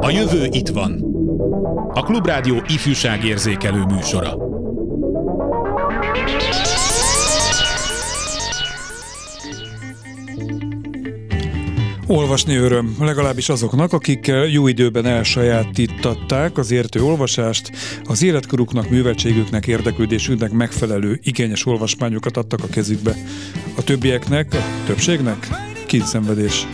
A jövő itt van. A Klubrádió ifjúságérzékelő műsora. Olvasni öröm, legalábbis azoknak, akik jó időben elsajátítatták az értő olvasást, az életkoruknak, műveltségüknek, érdeklődésüknek megfelelő, igényes olvasmányokat adtak a kezükbe. A többieknek, a többségnek kínszenvedés.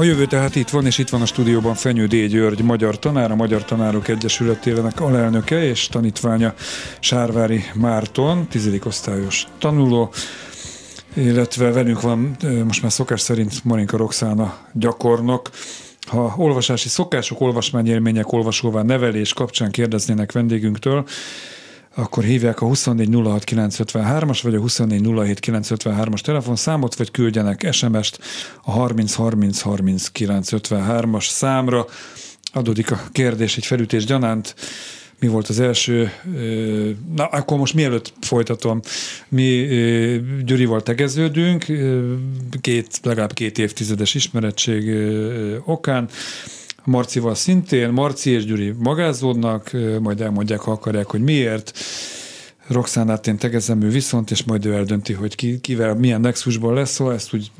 A jövő tehát itt van, és itt van a stúdióban Fenyő D. György, magyar tanár, a Magyar Tanárok Egyesületének alelnöke és tanítványa Sárvári Márton, tizedik osztályos tanuló, illetve velünk van most már szokás szerint Monika Roxána gyakornok, ha olvasási szokások, olvasmányélmények, olvasóvá nevelés kapcsán kérdeznének vendégünktől, akkor hívják a 2406953-as vagy a 2407953-as telefonszámot, vagy küldjenek SMS-t a 30303953-as számra. Adódik a kérdés egy felütés gyanánt, mi volt az első, na akkor most mielőtt folytatom, mi Gyurival tegeződünk, két, legalább két évtizedes ismeretség okán, Marcival szintén, Marci és Gyuri magázódnak, majd elmondják, ha akarják, hogy miért. Roxánát én tegezem ő viszont, és majd ő eldönti, hogy ki, kivel milyen nexusból lesz, szóval ezt úgy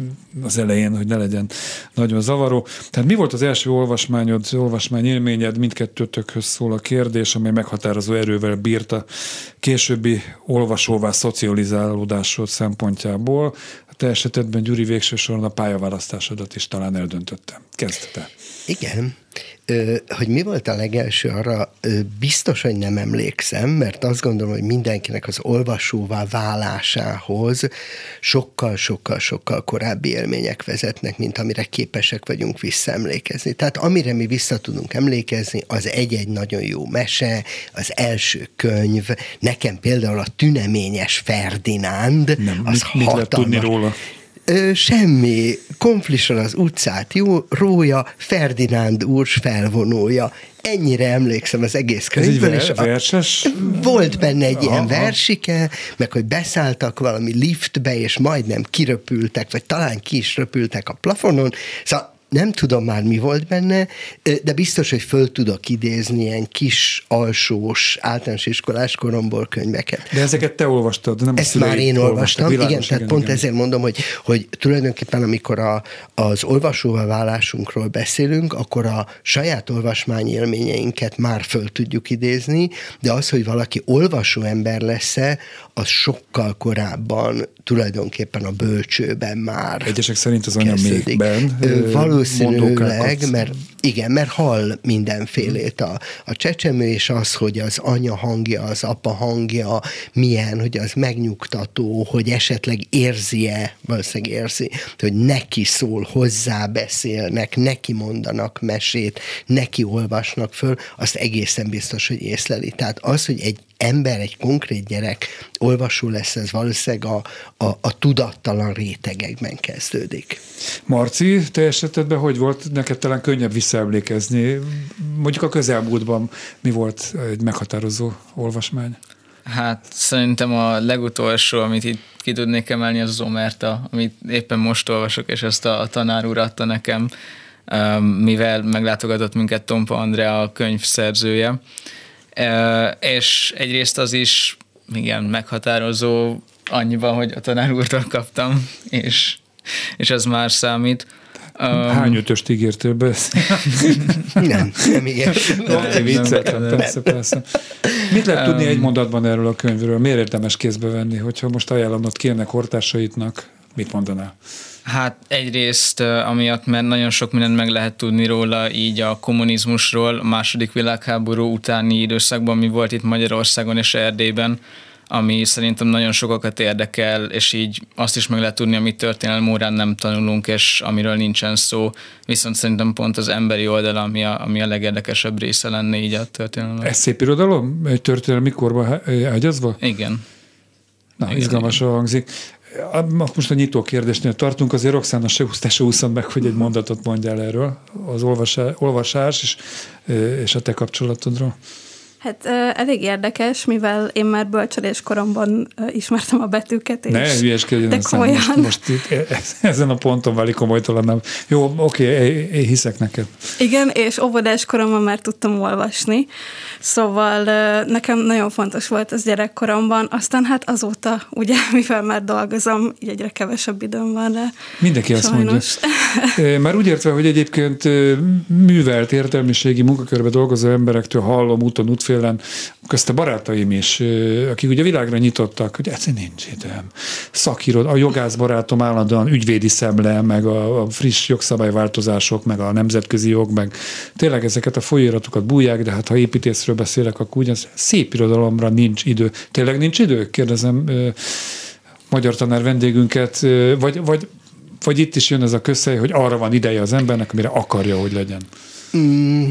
az elején, hogy ne legyen nagyon zavaró. Tehát mi volt az első olvasmányod, olvasmány élményed, mindkettőtökhöz szól a kérdés, amely meghatározó erővel bírta későbbi olvasóvá szocializálódásod szempontjából. A te esetedben Gyuri végső soron a pályaválasztásodat is talán eldöntötte. Kezdte te. Igen, hogy mi volt a legelső, arra biztos, hogy nem emlékszem, mert azt gondolom, hogy mindenkinek az olvasóvá válásához sokkal-sokkal-sokkal korábbi élmények vezetnek, mint amire képesek vagyunk visszaemlékezni. Tehát amire mi vissza tudunk emlékezni, az egy-egy nagyon jó mese, az első könyv, nekem például a tüneményes Ferdinánd, nem, az mit, mit hatalmas. tudni róla? Ö, semmi. Konflisan az utcát jó, rója, Ferdinánd úrs felvonója. Ennyire emlékszem az egész könyvből. Ez egy ver- verses? Volt benne egy ilyen Aha. versike, meg hogy beszálltak valami liftbe, és majdnem kiröpültek, vagy talán ki is röpültek a plafonon. Szóval nem tudom már, mi volt benne, de biztos, hogy föl tudok idézni ilyen kis, alsós, általános iskolás koromból könyveket. De ezeket te olvastad, nem Ezt már én olvastam, Világos, igen, tehát pont ezért mondom, hogy, hogy tulajdonképpen amikor a, az olvasóvá válásunkról beszélünk, akkor a saját olvasmány élményeinket már föl tudjuk idézni, de az, hogy valaki olvasó ember lesz-e, az sokkal korábban tulajdonképpen a bölcsőben már Egyesek szerint az Ö, ö, Valószínűleg, mert igen, mert hall mindenfélét a, a csecsemő, és az, hogy az anya hangja, az apa hangja milyen, hogy az megnyugtató, hogy esetleg érzi-e, valószínűleg érzi, hogy neki szól, hozzá beszélnek, neki mondanak mesét, neki olvasnak föl, azt egészen biztos, hogy észleli. Tehát az, hogy egy ember, egy konkrét gyerek olvasó lesz, ez valószínűleg a, a, a tudattalan rétegekben kezdődik. Marci, te esetedben hogy volt? Neked talán könnyebb visszaemlékezni. Mondjuk a közelmúltban mi volt egy meghatározó olvasmány? Hát szerintem a legutolsó, amit itt ki tudnék emelni, az az Omerta, amit éppen most olvasok, és ezt a, a tanár úr adta nekem, um, mivel meglátogatott minket Tompa Andrea, a könyv szerzője. És egyrészt az is, igen, meghatározó annyiban, hogy a tanár úrtól kaptam, és, és ez már számít. Hány ötöst ígértél be? Nem, nem vicceltem, persze, persze. Mit lehet tudni egy mondatban erről a könyvről? Miért érdemes kézbe venni? Hogyha most ajánlanod kérnek hortásaitnak, mit mondanál? Hát egyrészt amiatt, mert nagyon sok mindent meg lehet tudni róla, így a kommunizmusról, a második világháború utáni időszakban, mi volt itt Magyarországon és Erdélyben, ami szerintem nagyon sokakat érdekel, és így azt is meg lehet tudni, amit történelem órán nem tanulunk, és amiről nincsen szó, viszont szerintem pont az emberi oldal, ami a, ami a legérdekesebb része lenne így a történelem. Ez szép irodalom? Egy történelmi korba há- ágyazva? Igen. Na, Igen, izgalmasan hangzik. Most a nyitó kérdésnél tartunk, azért Roxana se húzta, se úszom meg, hogy egy mondatot mondjál erről, az olvasás, olvasás és, és a te kapcsolatodról. Hát elég érdekes, mivel én már bölcsödés koromban ismertem a betűket. És Ne hülyeskedjen de komolyan. most, most itt, e- ezen a ponton válik komolytalan. Nem. Jó, oké, én, én hiszek neked. Igen, és óvodás koromban már tudtam olvasni, szóval nekem nagyon fontos volt az gyerekkoromban, aztán hát azóta, ugye, mivel már dolgozom, így egyre kevesebb időm van rá. Mindenki azt Sajnos. mondja. Már úgy értve, hogy egyébként művelt értelmiségi munkakörbe dolgozó emberektől hallom úton, útfélen, közt a barátaim is, akik ugye világra nyitottak, hogy ez nincs időm. Szakírod, a jogász barátom állandóan ügyvédi szemle, meg a, a friss jogszabályváltozások, meg a nemzetközi jog, meg tényleg ezeket a folyóiratokat bújják, de hát ha építészről beszélek, akkor ugyanaz szép irodalomra nincs idő. Tényleg nincs idő? Kérdezem magyar tanár vendégünket, vagy, vagy vagy itt is jön ez a közhely, hogy arra van ideje az embernek, amire akarja, hogy legyen. Mm,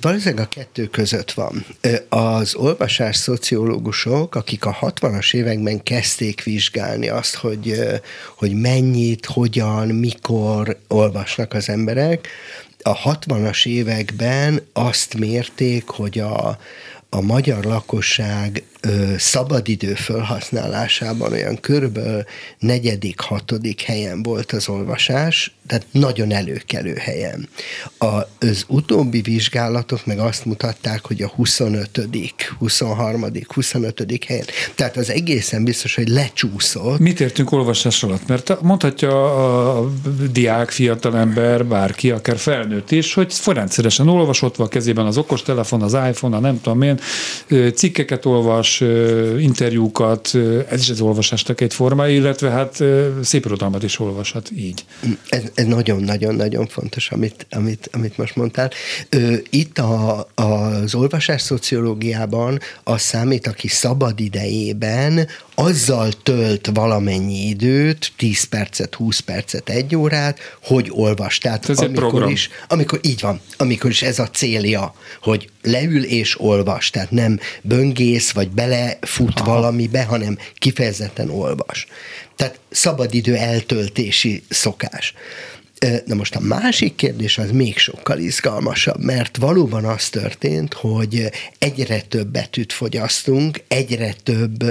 valószínűleg a kettő között van. Az olvasás szociológusok, akik a 60-as években kezdték vizsgálni azt, hogy, hogy mennyit, hogyan, mikor olvasnak az emberek, a 60-as években azt mérték, hogy a, a magyar lakosság ö, szabadidő felhasználásában olyan körülbelül negyedik, hatodik helyen volt az olvasás, tehát nagyon előkelő helyen. A, az utóbbi vizsgálatok meg azt mutatták, hogy a 25., 23., 25. helyen. Tehát az egészen biztos, hogy lecsúszott. Mit értünk olvasás alatt? Mert mondhatja a diák, fiatalember, bárki, akár felnőtt is, hogy rendszeresen olvas, ott van kezében az okostelefon, az iPhone, a nem tudom ö, cikkeket olvas, ö, interjúkat, ez is az olvasásnak egy formája, illetve hát szép irodalmat is olvashat így. Ez, ez nagyon-nagyon-nagyon fontos, amit, amit, amit most mondtál. Itt a, az olvasás szociológiában az számít, aki szabad idejében azzal tölt valamennyi időt, 10 percet, 20 percet, egy órát, hogy olvas. Tehát ez amikor amikor is, amikor így van, amikor is ez a célja, hogy leül és olvas, tehát nem böngész, vagy belefut Aha. valamibe, hanem kifejezetten olvas. Tehát szabadidő eltöltési szokás. Na most a másik kérdés az még sokkal izgalmasabb, mert valóban az történt, hogy egyre több betűt fogyasztunk, egyre több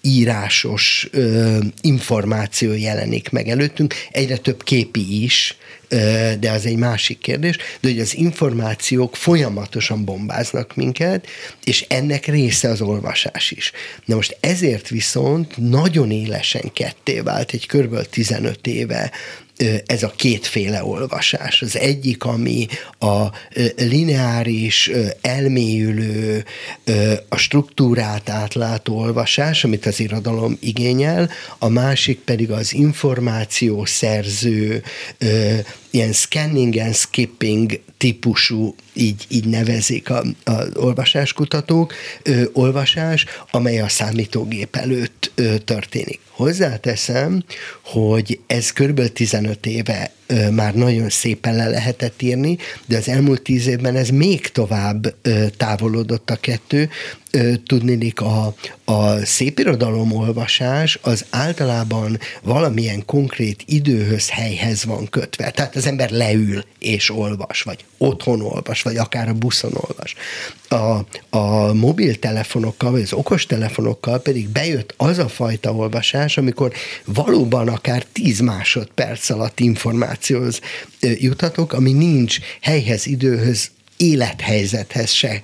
írásos információ jelenik meg előttünk, egyre több képi is, de az egy másik kérdés, de hogy az információk folyamatosan bombáznak minket, és ennek része az olvasás is. Na most ezért viszont nagyon élesen ketté vált egy kb. 15 éve ez a kétféle olvasás. Az egyik, ami a lineáris, elmélyülő, a struktúrát átlátó olvasás, amit az irodalom igényel, a másik pedig az információszerző, ilyen scanning and skipping típusú, így, így nevezik a, a olvasáskutatók, ö, olvasás, amely a számítógép előtt ö, történik. Hozzáteszem, hogy ez kb. 15 éve már nagyon szépen le lehetett írni, de az elmúlt 10 évben ez még tovább távolodott a kettő, tudnélik a, a szépirodalom olvasás az általában valamilyen konkrét időhöz, helyhez van kötve. Tehát az ember leül és olvas, vagy otthon olvas, vagy akár a buszon olvas. A, a mobiltelefonokkal, vagy az okostelefonokkal pedig bejött az a fajta olvasás, amikor valóban akár 10 másodperc alatt információhoz juthatok, ami nincs helyhez, időhöz, élethelyzethez se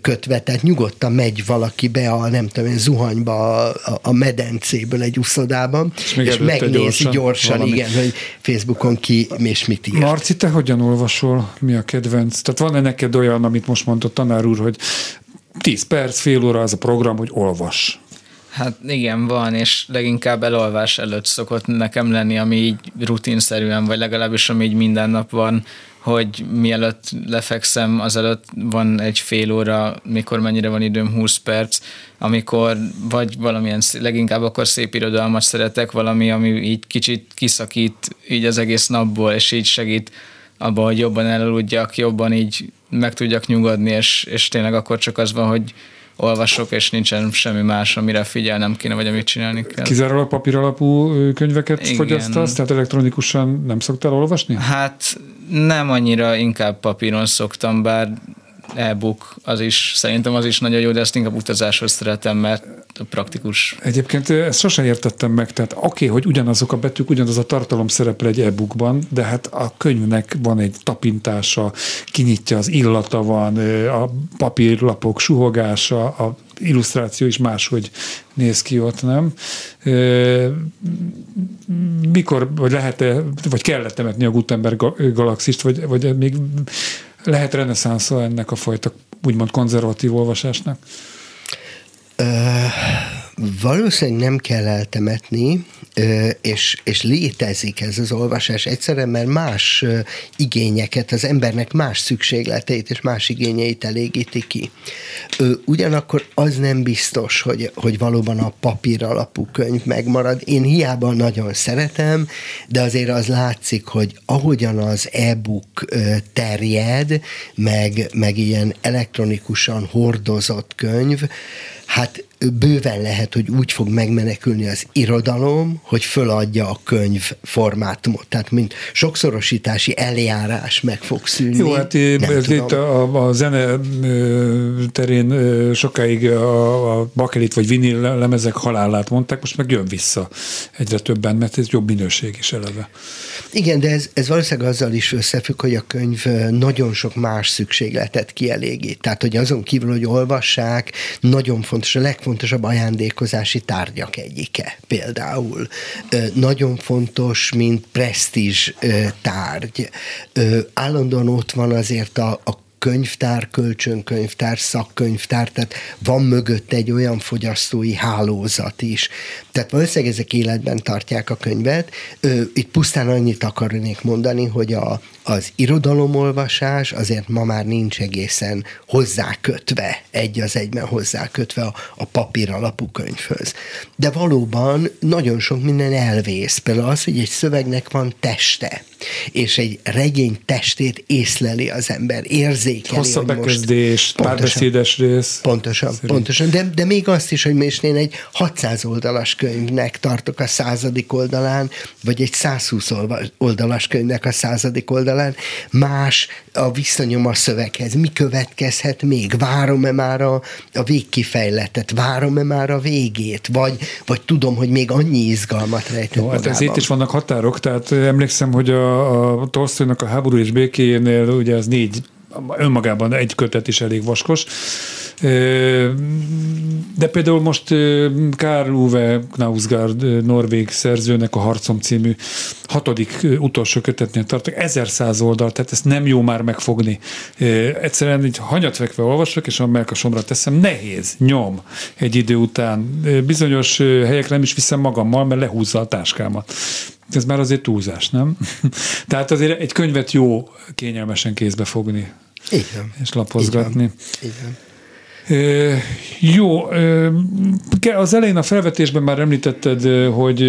kötve, tehát nyugodtan megy valaki be a nem tudom én, zuhanyba a, a medencéből egy uszodában, és, és megnézi gyorsan, gyorsan igen, hogy Facebookon ki és mit ír. Marci, te hogyan olvasol? Mi a kedvenc? Tehát van-e neked olyan, amit most mondott tanár úr, hogy 10 perc, fél óra az a program, hogy olvas? Hát igen, van, és leginkább elolvás előtt szokott nekem lenni, ami így rutinszerűen, vagy legalábbis ami így minden nap van, hogy mielőtt lefekszem, azelőtt van egy fél óra, mikor mennyire van időm, 20 perc, amikor vagy valamilyen, leginkább akkor szép irodalmat szeretek, valami, ami így kicsit kiszakít így az egész napból, és így segít abban, hogy jobban elaludjak, jobban így meg tudjak nyugodni, és, és tényleg akkor csak az van, hogy olvasok, és nincsen semmi más, amire figyelnem kéne, vagy amit csinálni kell. Kizárólag papír alapú könyveket Igen. fogyasztasz, tehát elektronikusan nem szoktál olvasni? Hát nem annyira, inkább papíron szoktam, bár e-book, az is, szerintem az is nagyon jó, de ezt inkább utazáshoz szeretem, mert praktikus. Egyébként ezt sosem értettem meg, tehát oké, okay, hogy ugyanazok a betűk, ugyanaz a tartalom szerepel egy e-bookban, de hát a könyvnek van egy tapintása, kinyitja, az illata van, a papírlapok suhogása, a illusztráció is máshogy néz ki ott, nem? Mikor, vagy lehet-e, vagy kellett temetni a Gutenberg galaxist, vagy, vagy még lehet reneszánsza ennek a fajta úgymond konzervatív olvasásnak? Valószínűleg nem kell eltemetni, és, és létezik ez az olvasás egyszerűen, mert más igényeket, az embernek más szükségleteit és más igényeit elégíti ki. Ugyanakkor az nem biztos, hogy, hogy valóban a papír alapú könyv megmarad. Én hiába nagyon szeretem, de azért az látszik, hogy ahogyan az e-book terjed, meg, meg ilyen elektronikusan hordozott könyv, hát bőven lehet, hogy úgy fog megmenekülni az irodalom, hogy föladja a könyv formátumot. Tehát, mint sokszorosítási eljárás meg fog szűnni. Jó, hát ez itt a, a zene terén sokáig a, a bakelit vagy vinil lemezek halálát mondták, most meg jön vissza egyre többen, mert ez jobb minőség is eleve. Igen, de ez, ez valószínűleg azzal is összefügg, hogy a könyv nagyon sok más szükségletet kielégít. Tehát, hogy azon kívül, hogy olvassák, nagyon fontos, a legfontosabb ajándékozási tárgyak egyike például. Nagyon fontos, mint presztízs tárgy. Állandóan ott van azért a, a könyvtár, kölcsönkönyvtár, szakkönyvtár, tehát van mögött egy olyan fogyasztói hálózat is. Tehát valószínűleg ezek életben tartják a könyvet. Itt pusztán annyit akarnék mondani, hogy a az irodalomolvasás azért ma már nincs egészen hozzákötve, egy az egyben hozzákötve a, a papír alapú könyvhöz. De valóban nagyon sok minden elvész. Például az, hogy egy szövegnek van teste, és egy regény testét észleli az ember, érzékeli. Hosszabb bekezdés, párbeszédes rész. Pontosan, szerint. pontosan. De, de még azt is, hogy most én egy 600 oldalas könyvnek tartok a századik oldalán, vagy egy 120 oldalas könyvnek a századik oldalán, más a viszonyom a szöveghez. Mi következhet még? Várom-e már a, a végkifejletet? Várom-e már a végét? Vagy, vagy tudom, hogy még annyi izgalmat rejtett hát ez itt is vannak határok, tehát emlékszem, hogy a a, Tolstoynak a háború és békéjénél ugye az négy önmagában egy kötet is elég vaskos. De például most Karl Uwe Knausgaard, norvég szerzőnek a Harcom című hatodik utolsó kötetnél tartok, 1100 oldal, tehát ezt nem jó már megfogni. Egyszerűen így hanyatvekve olvasok, és a melkasomra teszem, nehéz, nyom egy idő után. Bizonyos helyekre nem is viszem magammal, mert lehúzza a táskámat. Ez már azért túlzás, nem? Tehát azért egy könyvet jó kényelmesen kézbe fogni. Igen. És lapozgatni. Igen. E, jó, az elején a felvetésben már említetted, hogy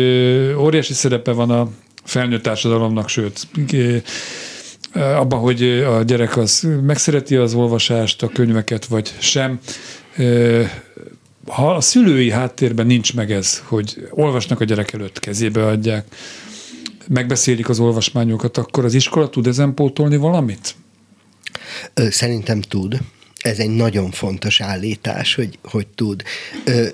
óriási szerepe van a felnőtt társadalomnak, sőt, abban, hogy a gyerek az megszereti az olvasást, a könyveket, vagy sem. Ha a szülői háttérben nincs meg ez, hogy olvasnak a gyerek előtt, kezébe adják, megbeszélik az olvasmányokat, akkor az iskola tud ezen pótolni valamit? Szerintem tud. Ez egy nagyon fontos állítás, hogy, hogy tud.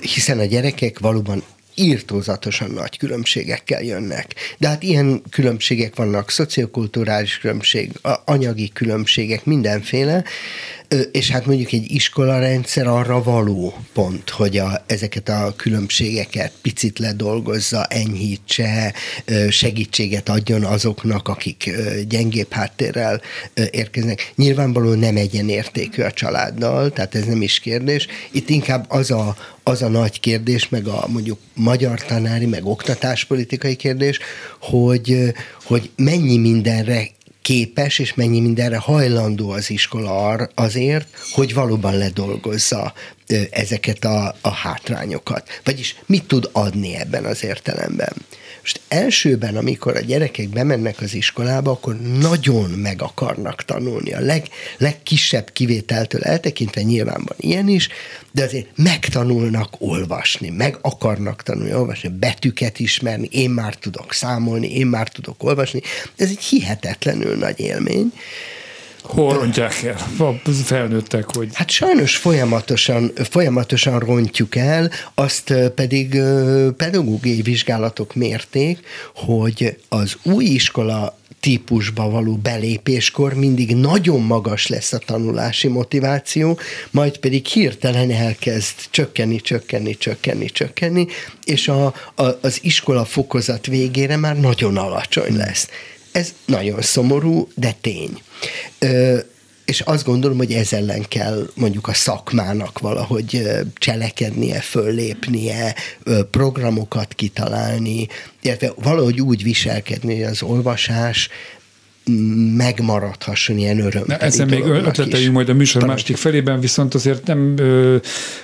Hiszen a gyerekek valóban írtózatosan nagy különbségekkel jönnek. De hát ilyen különbségek vannak, szociokulturális különbség, anyagi különbségek, mindenféle, és hát mondjuk egy iskolarendszer arra való pont, hogy a, ezeket a különbségeket picit ledolgozza, enyhítse, segítséget adjon azoknak, akik gyengébb háttérrel érkeznek. Nyilvánvalóan nem egyenértékű a családdal, tehát ez nem is kérdés. Itt inkább az a, az a nagy kérdés, meg a mondjuk magyar tanári, meg oktatáspolitikai kérdés, hogy, hogy mennyi mindenre képes, és mennyi mindenre hajlandó az iskola azért, hogy valóban ledolgozza ezeket a, a hátrányokat. Vagyis mit tud adni ebben az értelemben. Most elsőben, amikor a gyerekek bemennek az iskolába, akkor nagyon meg akarnak tanulni. A leg, legkisebb kivételtől eltekintve nyilván van ilyen is, de azért megtanulnak olvasni, meg akarnak tanulni olvasni, betűket ismerni, én már tudok számolni, én már tudok olvasni. Ez egy hihetetlenül nagy élmény. Hol rontják el a felnőttek, hogy... Hát sajnos folyamatosan, folyamatosan rontjuk el, azt pedig pedagógiai vizsgálatok mérték, hogy az új iskola típusba való belépéskor mindig nagyon magas lesz a tanulási motiváció, majd pedig hirtelen elkezd csökkenni, csökkenni, csökkenni, csökkenni, és a, a, az iskola fokozat végére már nagyon alacsony lesz. Ez nagyon szomorú, de tény. Ö, és azt gondolom, hogy ez ellen kell mondjuk a szakmának valahogy cselekednie, föllépnie, programokat kitalálni, illetve valahogy úgy viselkedni, hogy az olvasás megmaradhasson ilyen öröm. Ezen még ötleteljünk majd a műsor másik felében, viszont azért nem ö,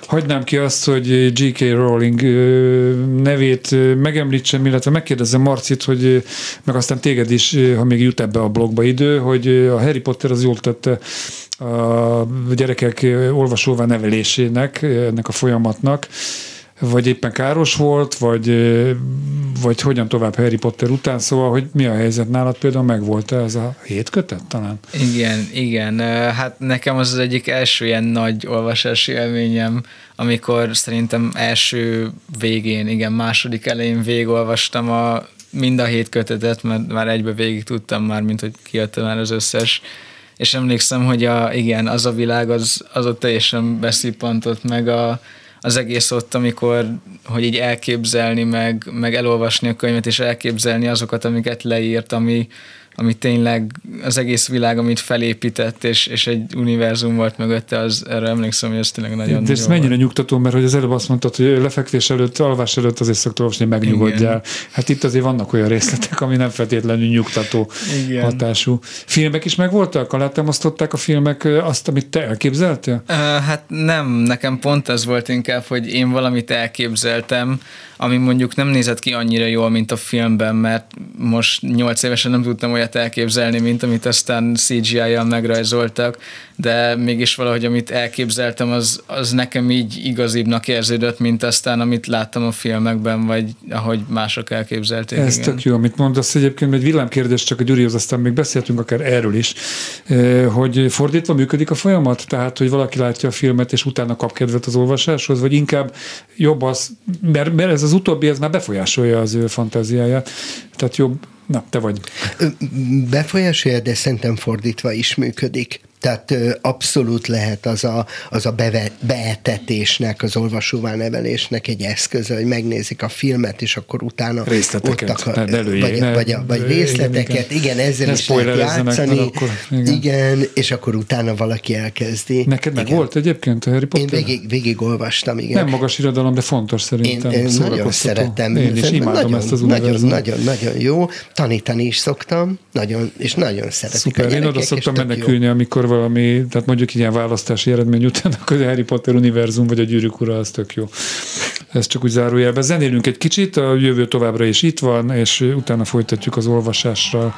hagynám ki azt, hogy J.K. Rowling ö, nevét ö, megemlítsem, illetve megkérdezem Marcit, hogy meg aztán téged is, ha még jut ebbe a blogba idő, hogy a Harry Potter az jól tette a gyerekek olvasóvá nevelésének, ennek a folyamatnak, vagy éppen káros volt, vagy, vagy hogyan tovább Harry Potter után, szóval, hogy mi a helyzet nálad például, meg volt ez a hét kötet talán? Igen, igen. Hát nekem az az egyik első ilyen nagy olvasási élményem, amikor szerintem első végén, igen, második elején végolvastam a mind a hét kötetet, mert már egybe végig tudtam már, mint hogy kiadta már az összes és emlékszem, hogy a, igen, az a világ az, az ott teljesen beszippantott meg a, az egész ott, amikor, hogy így elképzelni, meg, meg elolvasni a könyvet, és elképzelni azokat, amiket leírt, ami ami tényleg az egész világ, amit felépített, és, és egy univerzum volt mögötte, az erre emlékszem, hogy ez tényleg nagyon De ez mennyire volt. nyugtató, mert hogy az előbb azt mondtad, hogy lefekvés előtt, alvás előtt azért szoktam olvasni, megnyugodjál. Igen. Hát itt azért vannak olyan részletek, ami nem feltétlenül nyugtató Igen. hatású. Filmek is megvoltak? Alátámasztották a filmek azt, amit te elképzeltél? Uh, hát nem, nekem pont ez volt inkább, hogy én valamit elképzeltem, ami mondjuk nem nézett ki annyira jól, mint a filmben, mert most nyolc évesen nem tudtam olyat elképzelni, mint amit aztán CGI-jal megrajzoltak, de mégis valahogy amit elképzeltem, az, az nekem így igazibbnak érződött, mint aztán amit láttam a filmekben, vagy ahogy mások elképzelték. Ez igen. tök jó, amit mondasz. Egyébként egy villámkérdés csak a Gyurihoz, aztán még beszéltünk akár erről is, eh, hogy fordítva működik a folyamat, tehát hogy valaki látja a filmet, és utána kap kedvet az olvasáshoz, vagy inkább jobb az, mert, mert ez az utóbbi, ez már befolyásolja az ő fantáziáját, tehát jobb, na, te vagy. Befolyásolja, de szerintem fordítva is működik. Tehát abszolút lehet az a, az a beve, beetetésnek, az olvasóvá nevelésnek egy eszköze, hogy megnézik a filmet, és akkor utána részleteket, ott akar, ne lőjé, vagy, ne, vagy, vagy részleteket, igen, igen ezzel is lehet játszani, akkor, igen. igen, és akkor utána valaki elkezdi. Neked meg igen. volt egyébként a Harry Potter? Én végig, végig olvastam, igen. Nem magas irodalom, de fontos szerintem. Én, én nagyon szeretem. Én is imádom nagyon, ezt az nagyon, nagyon, nagyon jó. Tanítani is szoktam, nagyon, és nagyon szeretik Szuper, a én oda szoktam menekülni, amikor valami, tehát mondjuk ilyen választási eredmény után, akkor a Harry Potter univerzum vagy a gyűrűk ura, az tök jó. Ez csak úgy zárójelben. Zenélünk egy kicsit, a jövő továbbra is itt van, és utána folytatjuk az olvasásra.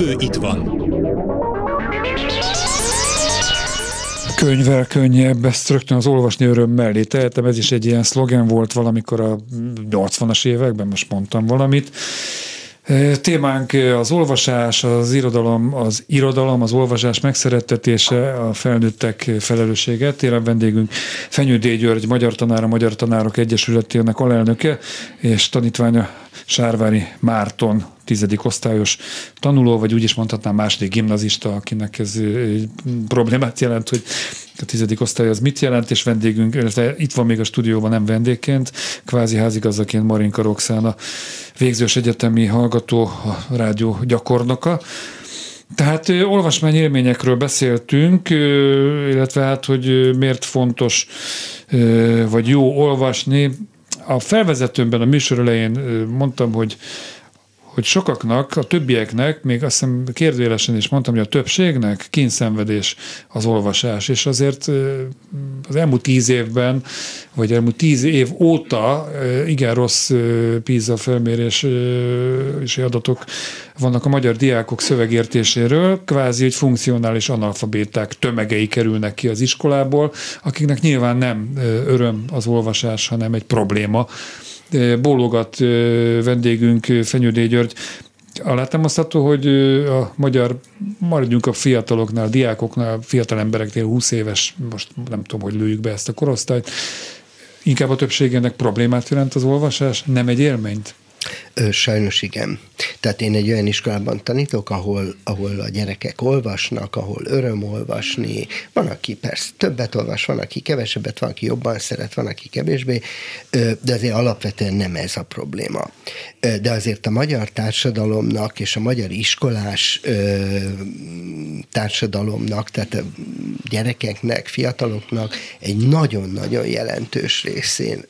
Jövő itt van. Könyvvel könnyebb, ezt rögtön az olvasni öröm mellé tehetem, ez is egy ilyen szlogen volt valamikor a 80-as években, most mondtam valamit. Témánk az olvasás, az irodalom, az irodalom, az olvasás megszerettetése, a felnőttek felelőssége. Téren vendégünk Fenyő D. György, Magyar Tanára, Magyar Tanárok Egyesületének alelnöke, és tanítványa Sárvári Márton, tizedik osztályos tanuló, vagy úgy is mondhatnám második gimnazista, akinek ez problémát jelent, hogy a tizedik osztály az mit jelent, és vendégünk, itt van még a stúdióban nem vendégként, kvázi házigazdaként Marinka Roxana, végzős egyetemi hallgató, a rádió gyakornoka. Tehát olvasmány élményekről beszéltünk, illetve hát, hogy miért fontos vagy jó olvasni. A felvezetőmben a műsor elején mondtam, hogy hogy sokaknak, a többieknek, még azt hiszem kérdőjelesen is mondtam, hogy a többségnek kényszenvedés az olvasás, és azért az elmúlt tíz évben, vagy elmúlt tíz év óta igen rossz PISA és adatok vannak a magyar diákok szövegértéséről, kvázi, hogy funkcionális analfabéták tömegei kerülnek ki az iskolából, akiknek nyilván nem öröm az olvasás, hanem egy probléma, bólogat vendégünk Fenyődé György, alátámasztható, hogy a magyar, maradjunk a fiataloknál, diákoknál, fiatal embereknél 20 éves, most nem tudom, hogy lőjük be ezt a korosztályt, inkább a többségének problémát jelent az olvasás, nem egy élményt? Sajnos igen. Tehát én egy olyan iskolában tanítok, ahol, ahol a gyerekek olvasnak, ahol öröm olvasni. Van, aki persze többet olvas, van, aki kevesebbet, van, aki jobban szeret, van, aki kevésbé, de azért alapvetően nem ez a probléma. De azért a magyar társadalomnak és a magyar iskolás társadalomnak, tehát a gyerekeknek, fiataloknak egy nagyon-nagyon jelentős részén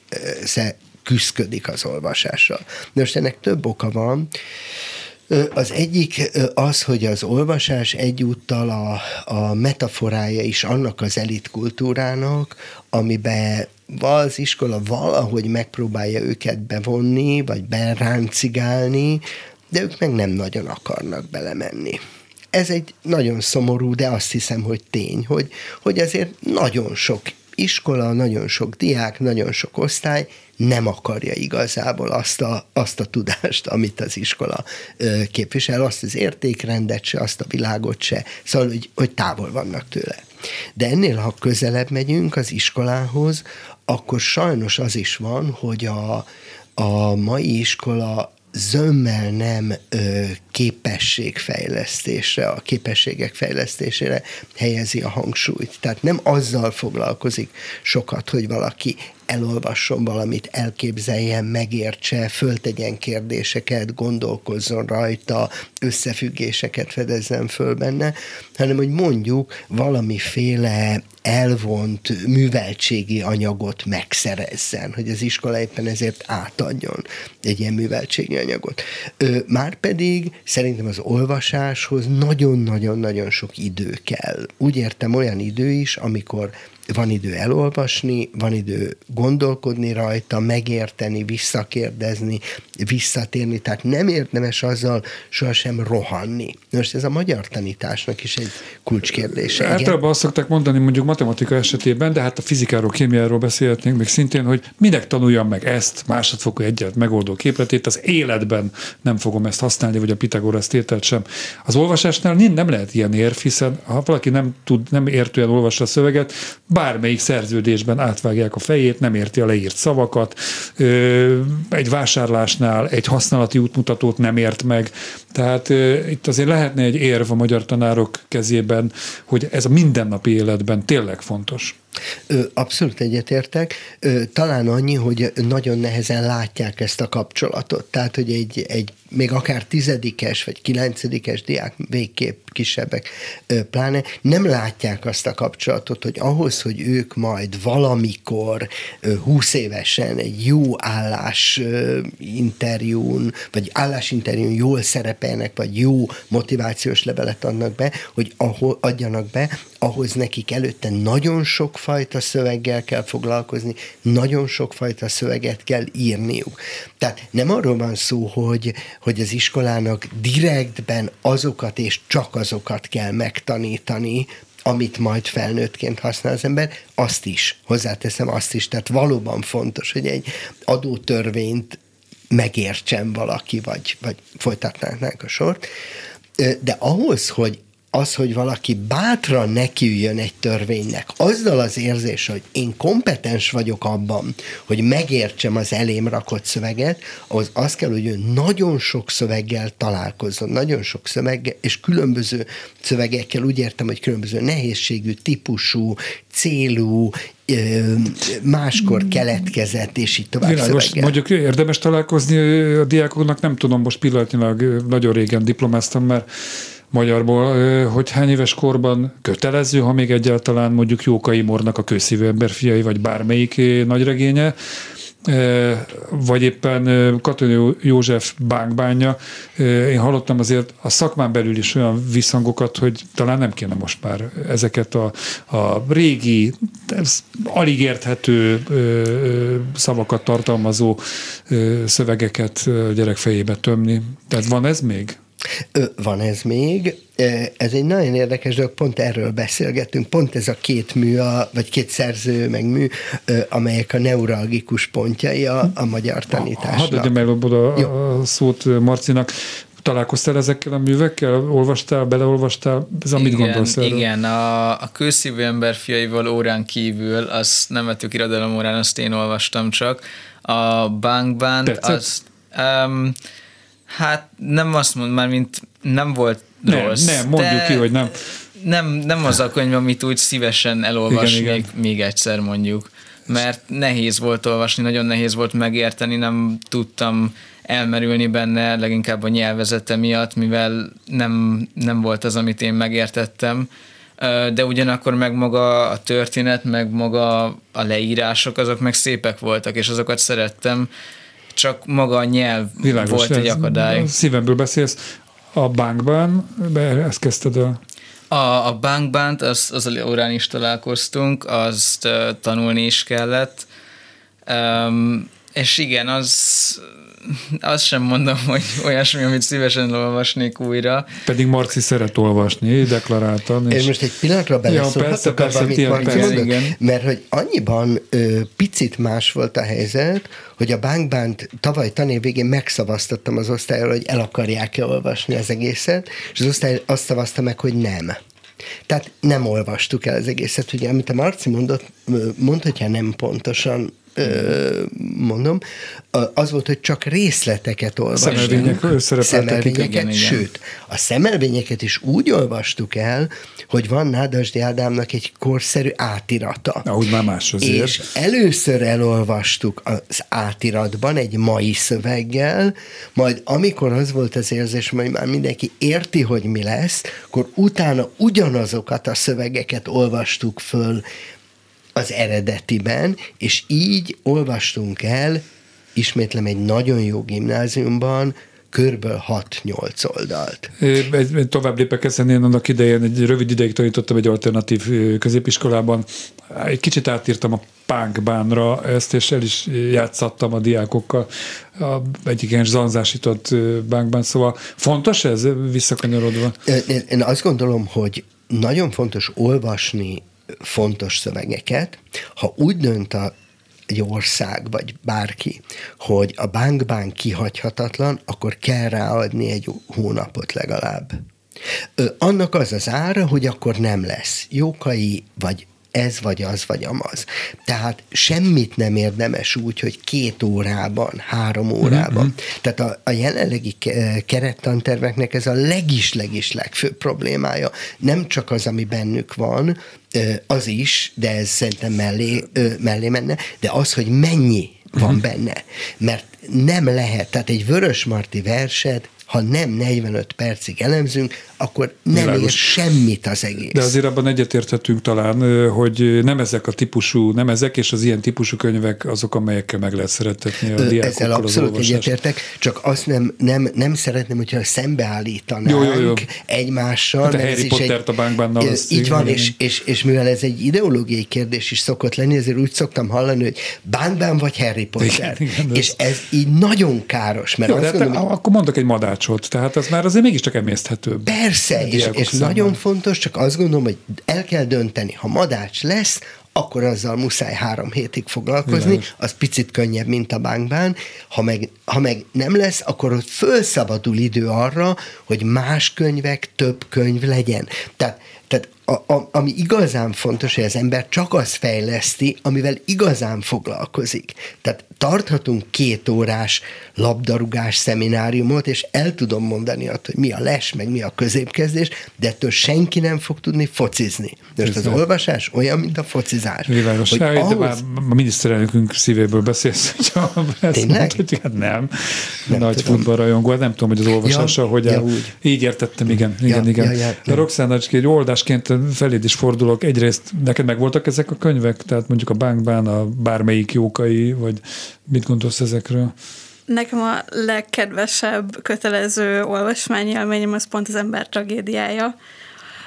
küzdködik az olvasással. De most ennek több oka van. Az egyik az, hogy az olvasás egyúttal a, a metaforája is annak az elitkultúrának, amiben az iskola valahogy megpróbálja őket bevonni, vagy beráncigálni, de ők meg nem nagyon akarnak belemenni. Ez egy nagyon szomorú, de azt hiszem, hogy tény, hogy, hogy azért nagyon sok iskola, nagyon sok diák, nagyon sok osztály nem akarja igazából azt a, azt a tudást, amit az iskola képvisel, azt az értékrendet se, azt a világot se, szóval, hogy, hogy távol vannak tőle. De ennél, ha közelebb megyünk az iskolához, akkor sajnos az is van, hogy a, a mai iskola zömmel nem ö, képességfejlesztésre, a képességek fejlesztésére helyezi a hangsúlyt. Tehát nem azzal foglalkozik sokat, hogy valaki elolvasson valamit, elképzeljen, megértse, föltegyen kérdéseket, gondolkozzon rajta, összefüggéseket fedezzen föl benne, hanem hogy mondjuk valamiféle elvont műveltségi anyagot megszerezzen, hogy az iskola éppen ezért átadjon egy ilyen műveltségi anyagot. Márpedig szerintem az olvasáshoz nagyon-nagyon-nagyon sok idő kell. Úgy értem olyan idő is, amikor van idő elolvasni, van idő gondolkodni rajta, megérteni, visszakérdezni, visszatérni, tehát nem érdemes azzal sohasem rohanni. Most ez a magyar tanításnak is egy kulcskérdése. Általában azt szokták mondani mondjuk matematika esetében, de hát a fizikáról, kémiáról beszélhetnénk még szintén, hogy minek tanuljam meg ezt, másodfokú egyet megoldó képletét, az életben nem fogom ezt használni, vagy a Pitagorasz tételt sem. Az olvasásnál nem lehet ilyen érv, hiszen ha valaki nem tud, nem értően olvassa a szöveget, bármelyik szerződésben átvágják a fejét, nem érti a leírt szavakat, egy vásárlásnál egy használati útmutatót nem ért meg. Tehát itt azért lehetne egy érv a magyar tanárok kezében, hogy ez a mindennapi életben tényleg fontos. Abszolút egyetértek. Talán annyi, hogy nagyon nehezen látják ezt a kapcsolatot. Tehát, hogy egy, egy még akár tizedikes vagy kilencedikes diák, végképp kisebbek pláne, nem látják azt a kapcsolatot, hogy ahhoz, hogy ők majd valamikor húsz évesen egy jó állás interjún, vagy állásinterjún jól szerepelnek, vagy jó motivációs levelet adnak be, hogy ahol adjanak be, ahhoz nekik előtte nagyon sokfajta szöveggel kell foglalkozni, nagyon sokfajta szöveget kell írniuk. Tehát nem arról van szó, hogy, hogy az iskolának direktben azokat és csak azokat kell megtanítani, amit majd felnőttként használ az ember, azt is, hozzáteszem azt is, tehát valóban fontos, hogy egy adótörvényt megértsen valaki, vagy, vagy folytatnánk a sort. De ahhoz, hogy az, hogy valaki bátran nekiüljön egy törvénynek, azzal az érzés, hogy én kompetens vagyok abban, hogy megértsem az elém rakott szöveget, ahhoz az kell, hogy ő nagyon sok szöveggel találkozzon, nagyon sok szöveggel, és különböző szövegekkel, úgy értem, hogy különböző nehézségű, típusú, célú, máskor keletkezett, és így tovább Világos, szöveggel. mondjuk érdemes találkozni a diákoknak, nem tudom, most pillanatnyilag nagyon régen diplomáztam, mert magyarból, hogy hány éves korban kötelező, ha még egyáltalán mondjuk Jókai Mornak a kőszívő emberfiai, vagy bármelyik nagyregénye, vagy éppen Katonyi József bánkbánya. Én hallottam azért a szakmán belül is olyan visszhangokat, hogy talán nem kéne most már ezeket a, a régi, alig érthető szavakat tartalmazó szövegeket gyerek fejébe tömni. Tehát van ez még? Van ez még. Ez egy nagyon érdekes dolog, pont erről beszélgettünk, pont ez a két mű, a, vagy két szerző, meg mű, amelyek a neuralgikus pontjai a, a magyar tanításnak. Hadd adjam el oda a szót Marcinak találkoztál ezekkel a művekkel? Olvastál, beleolvastál? Ez amit igen, gondolsz erről? Igen, a, a kőszívű ember fiaival órán kívül, azt nem vettük irodalom órán, azt én olvastam csak. A Bang Band, az... Um, Hát nem azt mond már, mint nem volt nem, rossz. Nem, mondjuk ki, hogy nem. Nem, nem az a könyv, amit úgy szívesen elolvasnék igen, igen. még egyszer mondjuk. Mert nehéz volt olvasni, nagyon nehéz volt megérteni, nem tudtam elmerülni benne, leginkább a nyelvezete miatt, mivel nem, nem volt az, amit én megértettem de ugyanakkor meg maga a történet, meg maga a leírások, azok meg szépek voltak, és azokat szerettem, csak maga a nyelv Világos, volt egy akadály. Szívemből beszélsz. A bankban, ezt kezdted el? A, a bankban, az, az órán is találkoztunk, azt uh, tanulni is kellett. Um, és igen, az azt sem mondom, hogy olyasmi, amit szívesen olvasnék újra. Pedig Marci szeret olvasni, deklaráltan. És... Én most egy pillanatra beleszólhatok ja, abban, amit Marci mondott, igen. mert hogy annyiban ö, picit más volt a helyzet, hogy a bankbánt tavaly tanév végén megszavaztattam az osztályról, hogy el akarják-e olvasni az egészet, és az osztály azt szavazta meg, hogy nem. Tehát nem olvastuk el az egészet. Ugye, amit a Marci mondott, mondhatja nem pontosan, mondom, az volt, hogy csak részleteket olvastunk. Szemelvények Szemelvényeket, igen, sőt, a szemelvényeket is úgy olvastuk el, hogy van Nádasdi Ádámnak egy korszerű átirata. Ahogy már más azért. És először elolvastuk az átiratban egy mai szöveggel, majd amikor az volt az érzés, hogy már mindenki érti, hogy mi lesz, akkor utána ugyanazokat a szövegeket olvastuk föl az eredetiben, és így olvastunk el, ismétlem egy nagyon jó gimnáziumban, körből 6-8 oldalt. Egy, tovább lépek ezen, én annak idején egy rövid ideig tanítottam egy alternatív középiskolában. Egy kicsit átírtam a pánkbánra ezt, és el is játszattam a diákokkal a egyik ilyen zanzásított bánkbán, szóval fontos ez visszakanyarodva? Én azt gondolom, hogy nagyon fontos olvasni fontos szövegeket, ha úgy dönt a egy ország, vagy bárki, hogy a bankbán kihagyhatatlan, akkor kell ráadni egy hónapot legalább. Ö, annak az az ára, hogy akkor nem lesz jókai, vagy ez vagy az vagy amaz. Tehát semmit nem érdemes úgy, hogy két órában, három órában. Mm-hmm. Tehát a, a jelenlegi kerettanterveknek ez a legis-legis legfőbb problémája. Nem csak az, ami bennük van, az is, de ez szerintem mellé, mellé menne, de az, hogy mennyi van uh-huh. benne. Mert nem lehet, tehát egy Vörös Marti verset ha nem 45 percig elemzünk, akkor nem Világos. ér semmit az egész. De azért abban egyetérthetünk talán, hogy nem ezek a típusú, nem ezek és az ilyen típusú könyvek azok, amelyekkel meg lehet szeretetni a diákokkal Ezzel abszolút az egyetértek, csak azt nem, nem, nem szeretném, hogyha szembeállítanánk jó, jó, jó. egymással. Hát a Harry Potter a bánkban. Így van, és, és, és mivel ez egy ideológiai kérdés is szokott lenni, ezért úgy szoktam hallani, hogy bánkban vagy Harry Potter. Igen, igen, és ez így nagyon káros. Mert jó, azt gondolom, hogy... akkor mondok egy madácsot, tehát az már azért mégiscsak emészthető. Persze, és, és nagyon fontos, csak azt gondolom, hogy el kell dönteni, ha madács lesz, akkor azzal muszáj három hétig foglalkozni, Világos. az picit könnyebb, mint a bankban. Ha meg, ha meg nem lesz, akkor ott fölszabadul idő arra, hogy más könyvek, több könyv legyen. Tehát a, a, ami igazán fontos, hogy az ember csak azt fejleszti, amivel igazán foglalkozik. Tehát tarthatunk két órás labdarúgás szemináriumot, és el tudom mondani azt, hogy mi a les, meg mi a középkezdés, de ettől senki nem fog tudni focizni. Most az olvasás olyan, mint a focizás. Világos. Hogy Hogy de már ahhoz, a miniszterelnökünk szívéből beszélsz, hogyha ezt Tényleg? mondod, hát nem. Nem Nagy futballrajongó, hát nem tudom, hogy az olvasással, Ja, hogy ja, úgy. Így értettem, igen. igen, Ja, igen. ja, ja, de. Roxana, egy oldásként feléd is fordulok. Egyrészt neked meg voltak ezek a könyvek? Tehát mondjuk a Bánkbán, a bármelyik jókai, vagy mit gondolsz ezekről? Nekem a legkedvesebb kötelező olvasmányélményem az pont az ember tragédiája,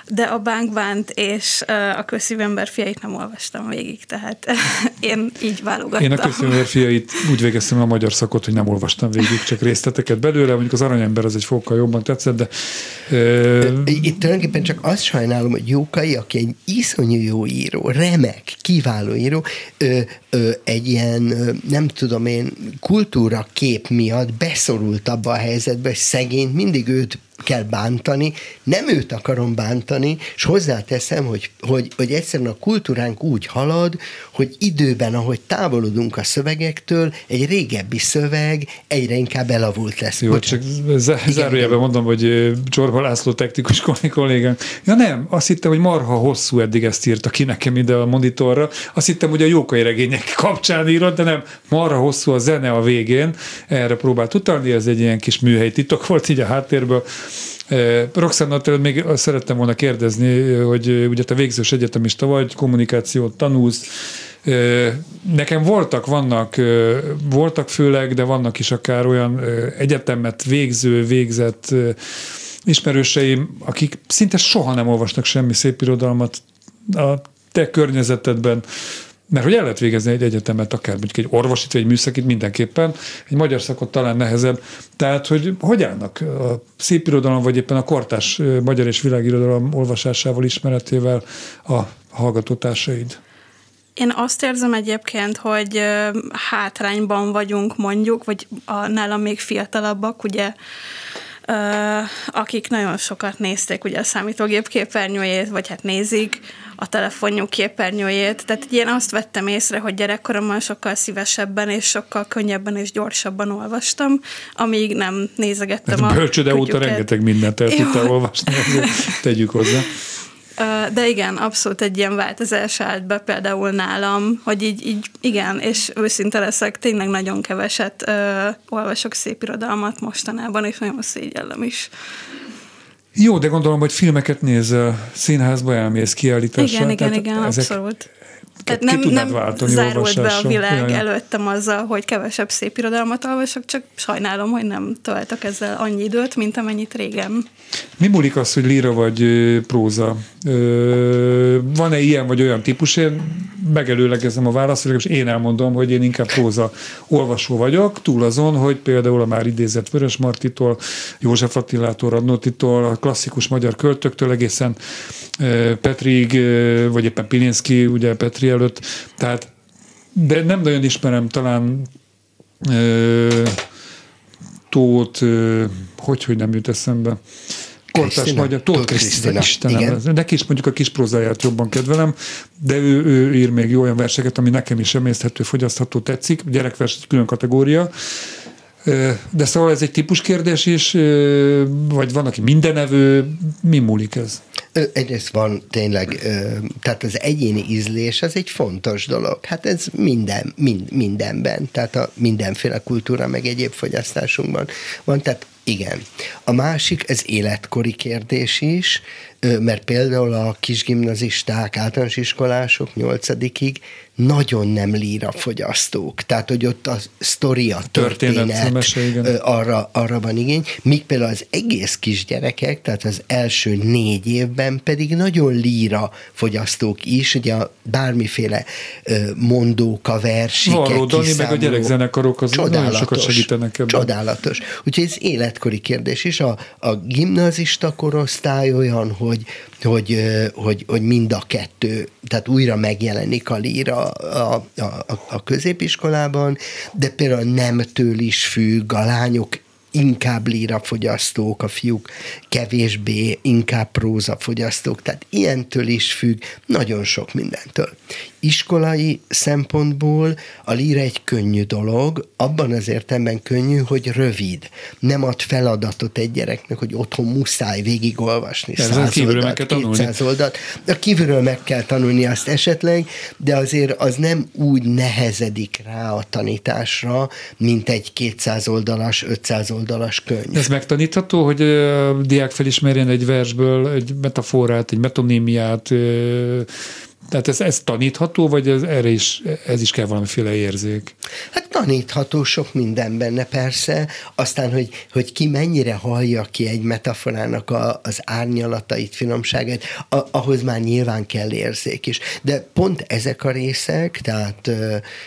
de a Bánkbánt és a közszívember fiait nem olvastam végig, tehát én így válogattam. Én a köszönőr fiait úgy végeztem a magyar szakot, hogy nem olvastam végig, csak részleteket belőle, mondjuk az aranyember az egy fokkal jobban tetszett, de ö, Itt tulajdonképpen csak azt sajnálom, hogy Jókai, aki egy iszonyú jó író, remek, kiváló író, ö, ö, egy ilyen, nem tudom én, kultúra kép miatt beszorult abba a helyzetbe, hogy szegényt mindig őt kell bántani, nem őt akarom bántani, és hozzáteszem, hogy, hogy, hogy egyszerűen a kultúránk úgy halad, hogy időben, ahogy távolodunk a szövegektől, egy régebbi szöveg egyre inkább elavult lesz. Jó, csak zá- zárójelben mondom, hogy Csorba László technikus kollégánk. Ja nem, azt hittem, hogy marha hosszú eddig ezt írta ki nekem ide a monitorra. Azt hittem, hogy a jókai regények kapcsán írott, de nem, marha hosszú a zene a végén. Erre próbált utalni, ez egy ilyen kis műhely titok volt így a háttérből. Roxanna, még azt szerettem volna kérdezni, hogy ugye te végzős egyetemista vagy, kommunikációt tanulsz, Nekem voltak, vannak, voltak főleg, de vannak is akár olyan egyetemet végző, végzett ismerőseim, akik szinte soha nem olvasnak semmi szép irodalmat a te környezetedben, mert hogy el lehet végezni egy egyetemet, akár mondjuk egy orvosit, vagy egy műszakit mindenképpen, egy magyar szakot talán nehezebb. Tehát, hogy hogy állnak a szép irodalom, vagy éppen a kortás magyar és világirodalom olvasásával, ismeretével a hallgatótársaid? Én azt érzem egyébként, hogy hátrányban vagyunk mondjuk, vagy a nálam még fiatalabbak, ugye, akik nagyon sokat nézték ugye a számítógép képernyőjét, vagy hát nézik a telefonjuk képernyőjét. Tehát én azt vettem észre, hogy gyerekkoromban sokkal szívesebben és sokkal könnyebben és gyorsabban olvastam, amíg nem nézegettem Mert a bölcsöde óta rengeteg mindent el tudtál olvasni, tegyük hozzá. De igen, abszolút egy ilyen változás állt be például nálam, hogy így, így igen, és őszinte leszek, tényleg nagyon keveset ö, olvasok szép irodalmat mostanában, és nagyon szégyellem is. Jó, de gondolom, hogy filmeket nézel, színházba elmész, kiállításra. Igen, igen, igen, ezek- abszolút. Tehát nem, nem zárult be a olvasással. világ Ja, előttem azzal, hogy kevesebb szép irodalmat olvasok, csak sajnálom, hogy nem töltök ezzel annyi időt, mint amennyit régen. Mi múlik az, hogy líra vagy próza? Van-e ilyen vagy olyan típus? Én megelőlegezem a választ, és én elmondom, hogy én inkább próza olvasó vagyok, túl azon, hogy például a már idézett Vörös Martitól, József Attilától, Radnótitól, a klasszikus magyar költöktől egészen ö, Petrig, ö, vagy éppen Pilinszki, ugye Petri előtt, tehát de nem nagyon ismerem talán ö, Tóth, hogy, hogy nem jut eszembe. Kortás magyar, Tóth Krisztina, Istenem. Neki is mondjuk a kis prózáját jobban kedvelem, de ő, ő ír még jó olyan verseket, ami nekem is emészthető, fogyasztható tetszik. Gyerekvers egy külön kategória. De szóval ez egy típus kérdés is, vagy van, aki mindenevő, mi múlik ez? Egyrészt van tényleg, tehát az egyéni ízlés az egy fontos dolog. Hát ez minden, mind, mindenben, tehát a mindenféle kultúra meg egyéb fogyasztásunkban van, tehát igen. A másik, ez életkori kérdés is, mert például a kisgimnazisták, általános iskolások nyolcadikig nagyon nem líra fogyasztók. Tehát, hogy ott a sztori, a Történet, arra, arra van igény, míg például az egész kisgyerekek, tehát az első négy évben pedig nagyon líra fogyasztók is, ugye a bármiféle mondóka, versikek, Varró Dani, meg a gyerekzenekarok az nagyon sokat segítenek ebben. Csodálatos. Úgyhogy ez életkori kérdés is. A, a gimnazista korosztály olyan, hogy, hogy, hogy, hogy mind a kettő, tehát újra megjelenik a líra a, a, a, középiskolában, de például nemtől is függ, a lányok inkább líra fogyasztók, a fiúk kevésbé, inkább próza fogyasztók, tehát ilyentől is függ, nagyon sok mindentől. Iskolai szempontból a líra egy könnyű dolog, abban az értelemben könnyű, hogy rövid. Nem ad feladatot egy gyereknek, hogy otthon muszáj végigolvasni Ez száz kívülről oldalt, meg kell tanulni. 200 oldalt. A kívülről meg kell tanulni azt esetleg, de azért az nem úgy nehezedik rá a tanításra, mint egy 200 oldalas, 500 oldalas könyv. Ez megtanítható, hogy a diák felismerjen egy versből egy metaforát, egy metonímiát, tehát ez, ez tanítható, vagy ez, erre is, ez is kell valamiféle érzék? Hát tanítható sok minden benne persze, aztán, hogy, hogy ki mennyire hallja ki egy metaforának a, az árnyalatait, finomságát, a, ahhoz már nyilván kell érzék is. De pont ezek a részek, tehát,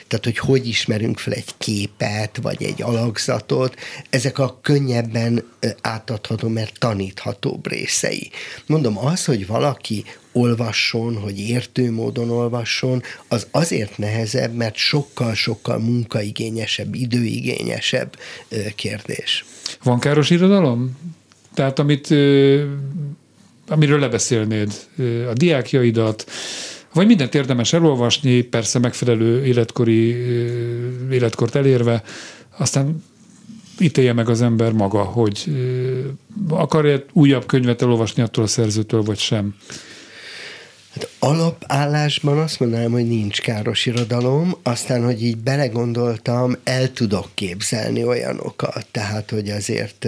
tehát hogy hogy ismerünk fel egy képet, vagy egy alakzatot, ezek a könnyebben átadható, mert taníthatóbb részei. Mondom, az, hogy valaki olvasson, hogy értő módon olvasson, az azért nehezebb, mert sokkal-sokkal munkaigényesebb, időigényesebb kérdés. Van káros irodalom? Tehát amit, amiről lebeszélnéd, a diákjaidat, vagy mindent érdemes elolvasni, persze megfelelő életkori életkort elérve, aztán ítélje meg az ember maga, hogy akar-e újabb könyvet elolvasni attól a szerzőtől, vagy sem. Hát alapállásban azt mondanám, hogy nincs káros irodalom, aztán, hogy így belegondoltam, el tudok képzelni olyanokat, tehát, hogy azért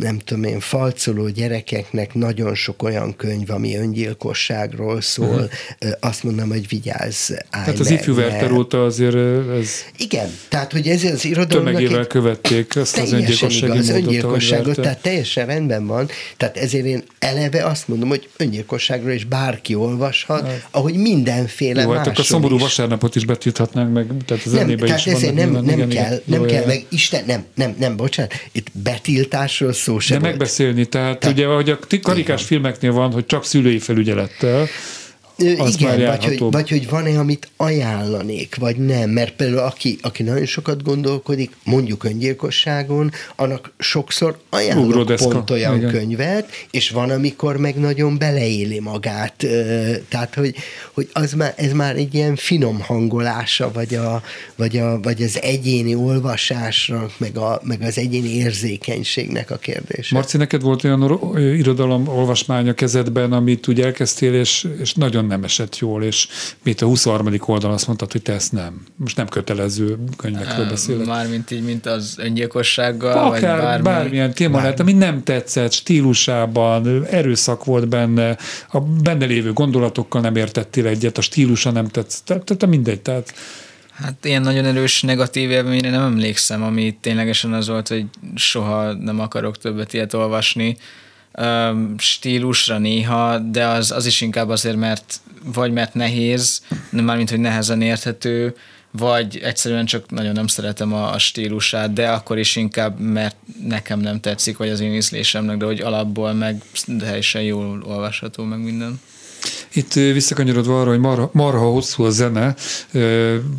nem tudom én, falcoló gyerekeknek nagyon sok olyan könyv, ami öngyilkosságról szól, uh-huh. azt mondom, hogy vigyázz, állj Tehát az ifjú Werther óta azért ez Igen, tehát, hogy ez az irodalomnak tömegével egy követték ezt az öngyilkossági igaz, módot, öngyilkosságot, tehát teljesen rendben van. Tehát ezért én eleve azt mondom, hogy öngyilkosságról is bárki olvashat, ahogy mindenféle Jó, hát akkor a szomorú is. vasárnapot is betilthatnánk meg, tehát az Nem, tehát is ezért nem, nyilván, nem igen, kell, igen. nem Jó, kell, meg Isten, nem, nem, nem, bocsánat, itt betiltásról szó sem De volt. megbeszélni, tehát Tehát- ugye, ahogy a karikás filmeknél van, hogy csak szülői felügyelettel, Ö, az Igen, vagy hogy, vagy hogy van-e, amit ajánlanék, vagy nem. Mert például aki, aki nagyon sokat gondolkodik, mondjuk öngyilkosságon, annak sokszor ajánlok Ugródeszka, pont olyan igen. könyvet, és van, amikor meg nagyon beleéli magát. Ö, Tehát, hogy, hogy az már, ez már egy ilyen finom hangolása, vagy, a, vagy, a, vagy az egyéni olvasásnak, meg, a, meg az egyéni érzékenységnek a kérdése. Marci, neked volt olyan irodalom a kezedben, amit úgy elkezdtél, és, és nagyon nem esett jól, és mit a 23. oldalon azt mondtad, hogy te ezt nem. Most nem kötelező könyvekről beszélek. Mármint így, mint az öngyilkossággal, vagy Akár bármi. bármilyen téma lehet, ami nem tetszett, stílusában, erőszak volt benne, a benne lévő gondolatokkal nem értettél egyet, a stílusa nem tetszett, tehát, tehát mindegy, tehát Hát ilyen nagyon erős negatív élményre nem emlékszem, ami ténylegesen az volt, hogy soha nem akarok többet ilyet olvasni. Stílusra néha, de az, az is inkább azért, mert vagy mert nehéz, mármint, hogy nehezen érthető, vagy egyszerűen csak nagyon nem szeretem a, a stílusát, de akkor is inkább, mert nekem nem tetszik, vagy az én ízlésemnek, de hogy alapból meg teljesen jól olvasható, meg minden. Itt visszakanyarodva arra, hogy marha, marha hosszú a zene,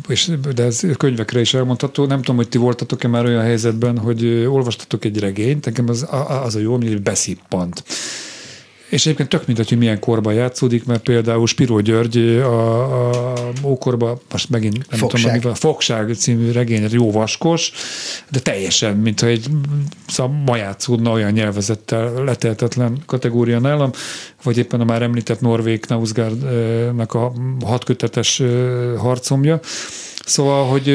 és, de ez könyvekre is elmondható. Nem tudom, hogy ti voltatok-e már olyan helyzetben, hogy olvastatok egy regényt, nekem az, az a jó, ami beszippant. És egyébként tök mindegy, hogy milyen korban játszódik, mert például Spiró György a, a ókorban, most megint nem Fogság. tudom, mi van, Fogság című regény, jó vaskos, de teljesen, mintha egy szóval ma játszódna olyan nyelvezettel leteltetlen kategória nálam, vagy éppen a már említett Norvég Knausgaardnak a hatkötetes harcomja. Szóval, hogy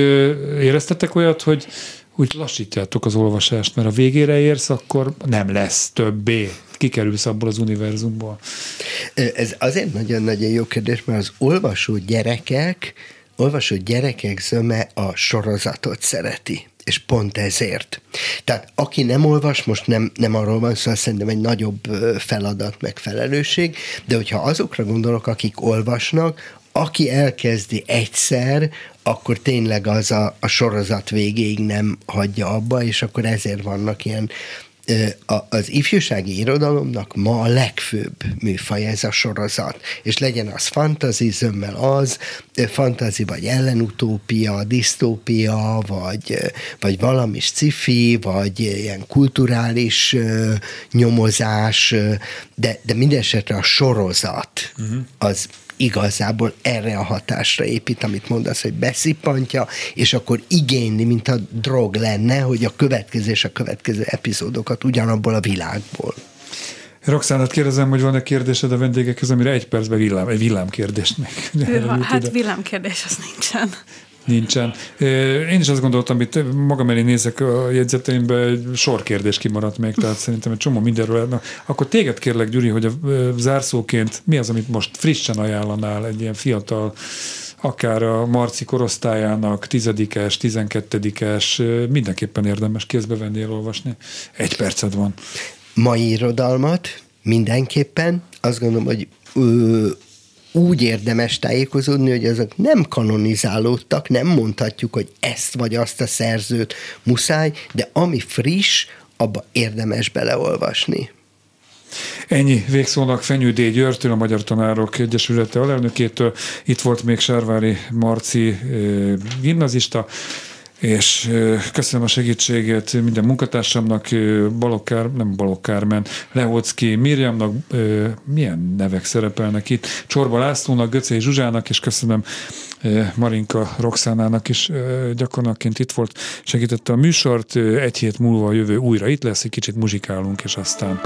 éreztetek olyat, hogy úgy lassítjátok az olvasást, mert a végére érsz, akkor nem lesz többé. Kikerülsz abból az univerzumból. Ez azért nagyon-nagyon jó kérdés, mert az olvasó gyerekek, olvasó gyerekek zöme a sorozatot szereti. És pont ezért. Tehát aki nem olvas, most nem, nem arról van szó, szerintem egy nagyobb feladat, meg felelősség, de hogyha azokra gondolok, akik olvasnak, aki elkezdi egyszer, akkor tényleg az a, a sorozat végéig nem hagyja abba, és akkor ezért vannak ilyen az ifjúsági irodalomnak ma a legfőbb műfaj ez a sorozat, és legyen az fantazi zömmel az, fantazi vagy ellenutópia, disztópia, vagy, vagy valami cifi, vagy ilyen kulturális nyomozás, de, de mindesetre a sorozat uh-huh. az igazából erre a hatásra épít, amit mondasz, hogy beszippantja, és akkor igényli, mint a drog lenne, hogy a következő és a következő epizódokat ugyanabból a világból. Roxánat kérdezem, hogy van-e kérdésed a vendégekhez, amire egy percben villám, egy villámkérdést meg. Hát villámkérdés az nincsen nincsen. Én is azt gondoltam, hogy magam elé nézek a jegyzeteimbe, egy sor kérdés kimaradt még, tehát szerintem egy csomó mindenről. Na, akkor téged kérlek, Gyuri, hogy a zárszóként mi az, amit most frissen ajánlanál egy ilyen fiatal akár a Marci korosztályának, tizedikes, tizenkettedikes, mindenképpen érdemes kézbe venni, elolvasni. Egy perced van. Mai irodalmat mindenképpen. Azt gondolom, hogy úgy érdemes tájékozódni, hogy azok nem kanonizálódtak, nem mondhatjuk, hogy ezt vagy azt a szerzőt muszáj, de ami friss, abba érdemes beleolvasni. Ennyi végszónak Fenyő D. Györgytől, a Magyar Tanárok Egyesülete alelnökétől. Itt volt még Sárvári Marci eh, gimnazista és köszönöm a segítséget minden munkatársamnak, Balokkár, nem Balokkármen, Lehocki Mirjamnak, milyen nevek szerepelnek itt, Csorba Lászlónak, Göcé Zsuzsának, és köszönöm Marinka Roxánának is gyakornokként itt volt, segítette a műsort, egy hét múlva a jövő újra itt lesz, egy kicsit muzsikálunk, és aztán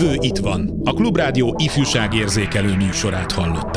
jövő itt van. A Klubrádió ifjúságérzékelő műsorát hallották.